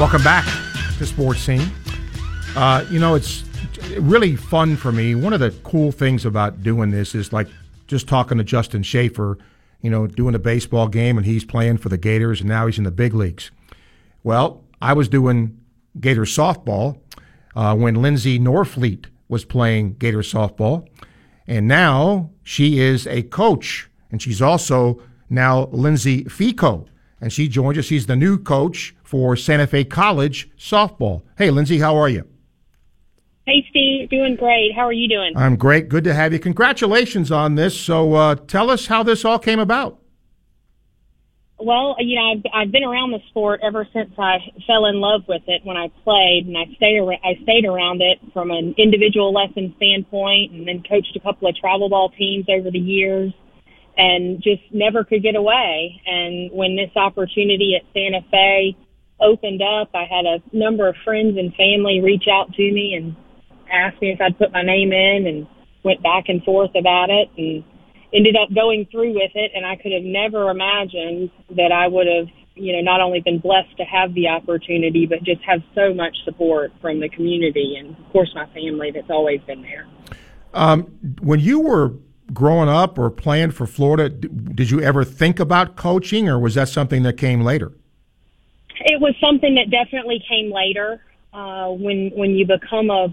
Welcome back to Sports Scene. Uh, you know, it's really fun for me. One of the cool things about doing this is like just talking to Justin Shafer, you know, doing a baseball game and he's playing for the Gators and now he's in the big leagues. Well, I was doing Gator softball uh, when Lindsay Norfleet was playing Gator softball. And now she is a coach and she's also now Lindsay Fico. And she joins us. She's the new coach for Santa Fe College softball. Hey, Lindsay, how are you? Hey, Steve. Doing great. How are you doing? I'm great. Good to have you. Congratulations on this. So uh, tell us how this all came about. Well, you know, I've, I've been around the sport ever since I fell in love with it when I played, and I stayed ar- I stayed around it from an individual lesson standpoint, and then coached a couple of travel ball teams over the years, and just never could get away. And when this opportunity at Santa Fe opened up, I had a number of friends and family reach out to me and asked me if I'd put my name in, and went back and forth about it, and ended up going through with it and I could have never imagined that I would have, you know, not only been blessed to have the opportunity, but just have so much support from the community and of course my family that's always been there. Um, when you were growing up or playing for Florida, did you ever think about coaching or was that something that came later? It was something that definitely came later. Uh, when when you become a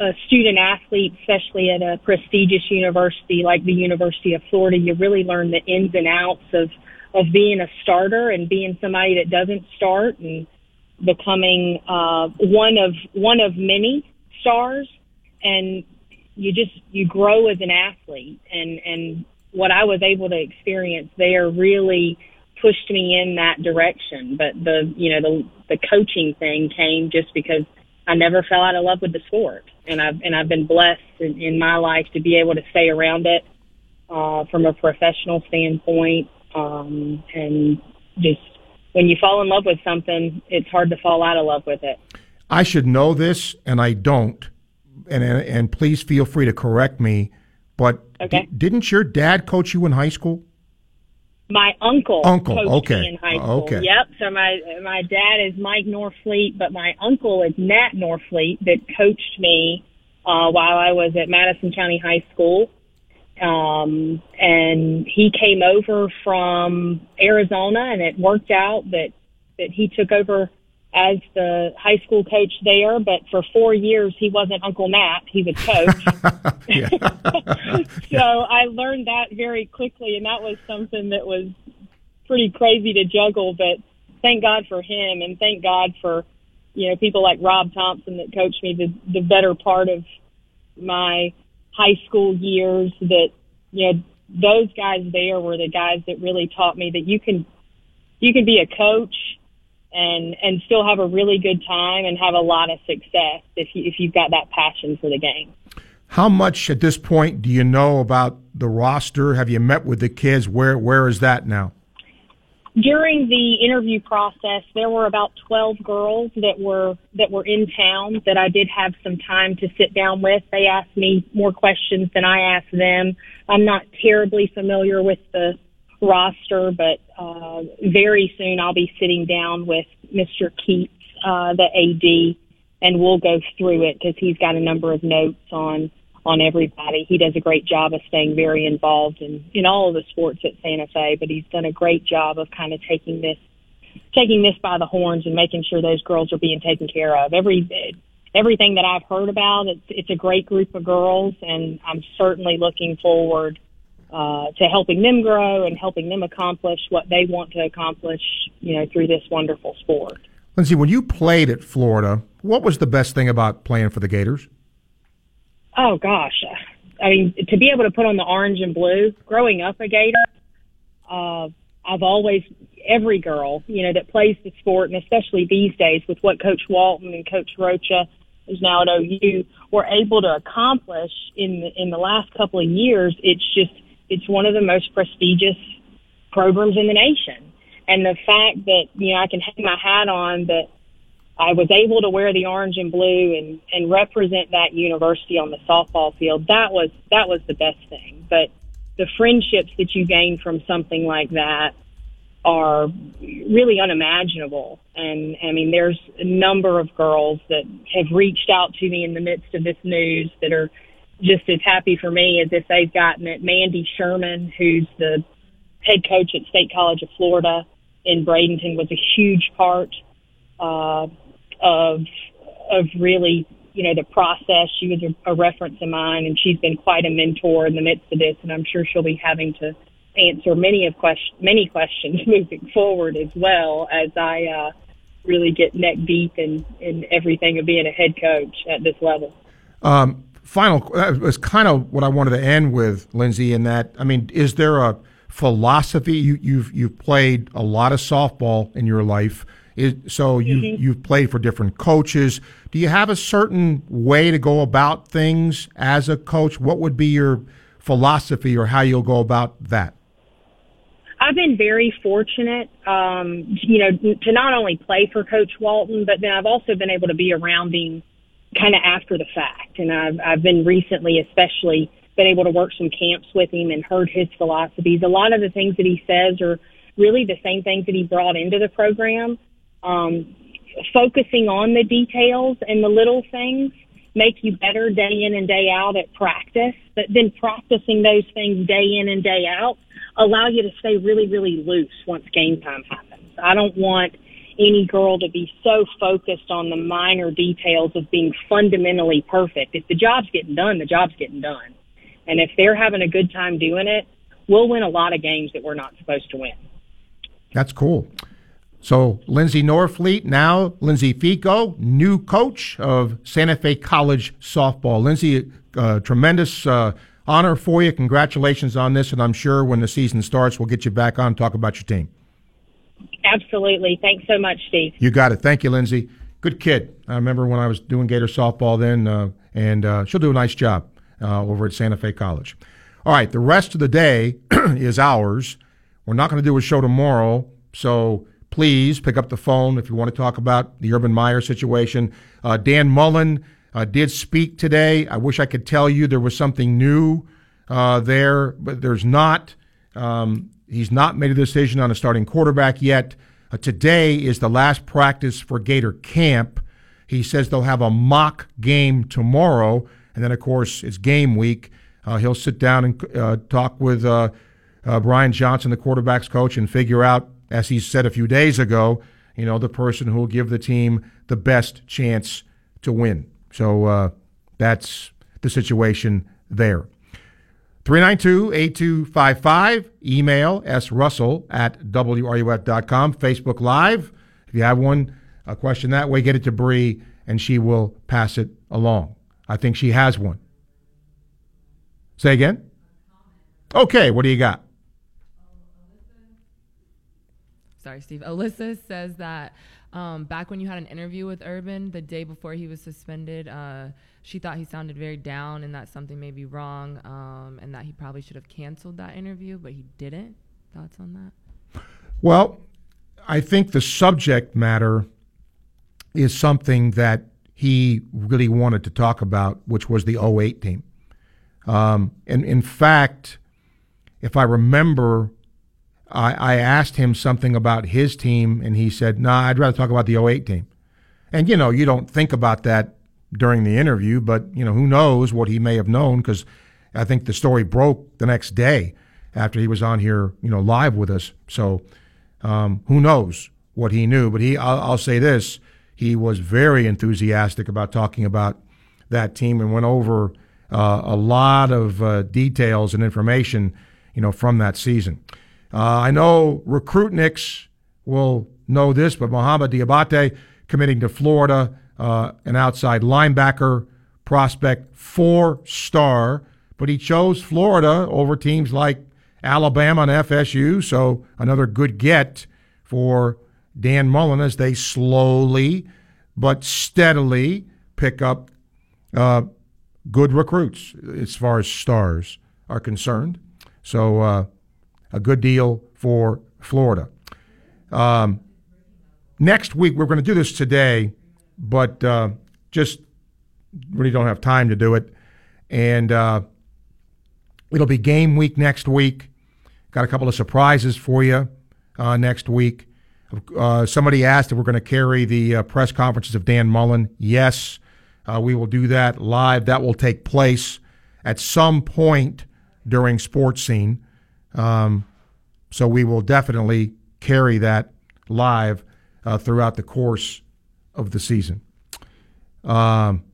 a student athlete, especially at a prestigious university like the University of Florida, you really learn the ins and outs of of being a starter and being somebody that doesn't start and becoming uh, one of one of many stars. And you just you grow as an athlete, and and what I was able to experience there really pushed me in that direction. But the you know the the coaching thing came just because I never fell out of love with the sport, and I've and I've been blessed in, in my life to be able to stay around it uh, from a professional standpoint, um, and just when you fall in love with something, it's hard to fall out of love with it. I should know this, and I don't, and and, please feel free to correct me. But okay. d- didn't your dad coach you in high school? My uncle, uncle, okay, in high school. okay. Yep. So my my dad is Mike Norfleet, but my uncle is Matt Norfleet that coached me uh, while I was at Madison County High School. Um, and he came over from Arizona, and it worked out that that he took over as the high school coach there, but for four years he wasn't Uncle Matt; he was coach. so I learned that very quickly, and that was something that was pretty crazy to juggle. But thank God for him, and thank God for you know people like Rob Thompson that coached me the the better part of my high school years. That you know those guys there were the guys that really taught me that you can you can be a coach and and still have a really good time and have a lot of success if you if you've got that passion for the game. How much at this point do you know about the roster? Have you met with the kids? Where where is that now? During the interview process, there were about 12 girls that were that were in town that I did have some time to sit down with. They asked me more questions than I asked them. I'm not terribly familiar with the roster, but uh, very soon I'll be sitting down with Mr. Keats, uh, the AD, and we'll go through it because he's got a number of notes on on everybody. He does a great job of staying very involved in in all of the sports at Santa Fe, but he's done a great job of kind of taking this taking this by the horns and making sure those girls are being taken care of. Every everything that I've heard about, it's it's a great group of girls, and I'm certainly looking forward uh, to helping them grow and helping them accomplish what they want to accomplish, you know, through this wonderful sport. Lindsay, when you played at Florida, what was the best thing about playing for the Gators? Oh gosh, I mean, to be able to put on the orange and blue. Growing up a Gator, uh, I've always every girl, you know, that plays the sport, and especially these days with what Coach Walton and Coach Rocha is now at OU, were able to accomplish in the, in the last couple of years. It's just it's one of the most prestigious programs in the nation. And the fact that, you know, I can hang my hat on that I was able to wear the orange and blue and, and represent that university on the softball field, that was, that was the best thing. But the friendships that you gain from something like that, are really unimaginable. And I mean, there's a number of girls that have reached out to me in the midst of this news that are just as happy for me as if they've gotten it. Mandy Sherman, who's the head coach at State College of Florida in Bradenton, was a huge part uh, of of really you know the process. She was a, a reference of mine, and she's been quite a mentor in the midst of this. And I'm sure she'll be having to answer many of question many questions moving forward as well as I uh, really get neck deep in in everything of being a head coach at this level. Um, final that was kind of what I wanted to end with, Lindsay. In that, I mean, is there a philosophy? You, you've you've played a lot of softball in your life. Is, so you mm-hmm. you've played for different coaches. Do you have a certain way to go about things as a coach? What would be your philosophy or how you'll go about that? I've been very fortunate, um, you know, to not only play for Coach Walton, but then I've also been able to be around him kind of after the fact. And I've, I've been recently, especially, been able to work some camps with him and heard his philosophies. A lot of the things that he says are really the same things that he brought into the program. Um, focusing on the details and the little things make you better day in and day out at practice, but then practicing those things day in and day out allow you to stay really, really loose once game time happens. I don't want any girl to be so focused on the minor details of being fundamentally perfect. If the job's getting done, the job's getting done. And if they're having a good time doing it, we'll win a lot of games that we're not supposed to win. That's cool. So Lindsay Norfleet, now Lindsay Fico, new coach of Santa Fe College softball. Lindsay, uh, tremendous uh, honor for you. Congratulations on this, and I'm sure when the season starts, we'll get you back on talk about your team. Absolutely. Thanks so much, Steve. You got it. Thank you, Lindsay. Good kid. I remember when I was doing Gator softball then, uh, and uh, she'll do a nice job uh, over at Santa Fe College. All right, the rest of the day is ours. We're not going to do a show tomorrow, so please pick up the phone if you want to talk about the Urban Meyer situation. Uh, Dan Mullen uh, did speak today. I wish I could tell you there was something new uh, there, but there's not. Um, he's not made a decision on a starting quarterback yet. Uh, today is the last practice for Gator camp. He says they'll have a mock game tomorrow, and then, of course, it's game week. Uh, he'll sit down and uh, talk with uh, Brian Johnson, the quarterback's coach, and figure out, as he said a few days ago, you know, the person who will give the team the best chance to win. So uh, that's the situation there. 392-8255, email srussell at wruf.com, Facebook Live. If you have one, a question that way, get it to Bree, and she will pass it along. I think she has one. Say again? Okay, what do you got? Sorry, Steve. Alyssa says that um, back when you had an interview with Urban the day before he was suspended, uh, she thought he sounded very down and that something may be wrong um, and that he probably should have canceled that interview, but he didn't. Thoughts on that? Well, I think the subject matter is something that he really wanted to talk about, which was the 08 team. Um, and in fact, if I remember I, I asked him something about his team, and he said, "No, nah, I'd rather talk about the 08 team." And you know, you don't think about that during the interview, but you know, who knows what he may have known because I think the story broke the next day after he was on here, you know, live with us. So um, who knows what he knew? But he, I'll, I'll, say this: he was very enthusiastic about talking about that team and went over uh, a lot of uh, details and information, you know, from that season. Uh, I know Recruitniks will know this, but Mohamoud Diabate committing to Florida, uh, an outside linebacker prospect, four star, but he chose Florida over teams like Alabama and FSU, so another good get for Dan Mullen as they slowly but steadily pick up uh, good recruits as far as stars are concerned. So uh, a good deal for Florida. Um, next week, we're going to do this today, but uh, just really don't have time to do it. And uh, it'll be game week next week. Got a couple of surprises for you uh, next week. Uh, somebody asked if we're going to carry the uh, press conferences of Dan Mullen. Yes, uh, we will do that live. That will take place at some point during sports scene. Um, so we will definitely carry that live uh, throughout the course of the season. Um,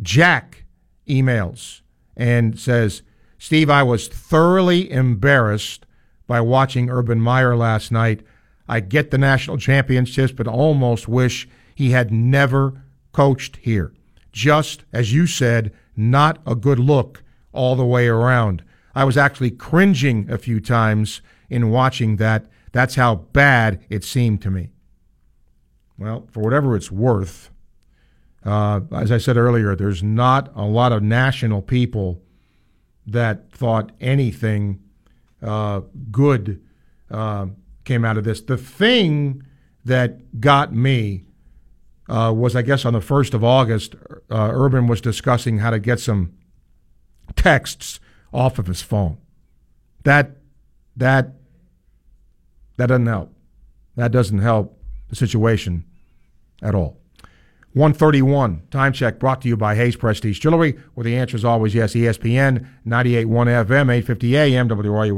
Jack emails and says, Steve, I was thoroughly embarrassed by watching Urban Meyer last night. I get the national championships, but almost wish he had never coached here. Just as you said, not a good look all the way around. I was actually cringing a few times in watching that. That's how bad it seemed to me. Well, for whatever it's worth, uh, as I said earlier, there's not a lot of national people that thought anything uh, good uh, came out of this. The thing that got me uh, was, I guess, on the 1st of August, uh, Urban was discussing how to get some texts off of his phone. That, that, that doesn't help. That doesn't help the situation at all. 131 time check brought to you by Hayes Prestige Jewelry, where the answer is always yes. ESPN 98.1 FM, 850 AM, WRUF.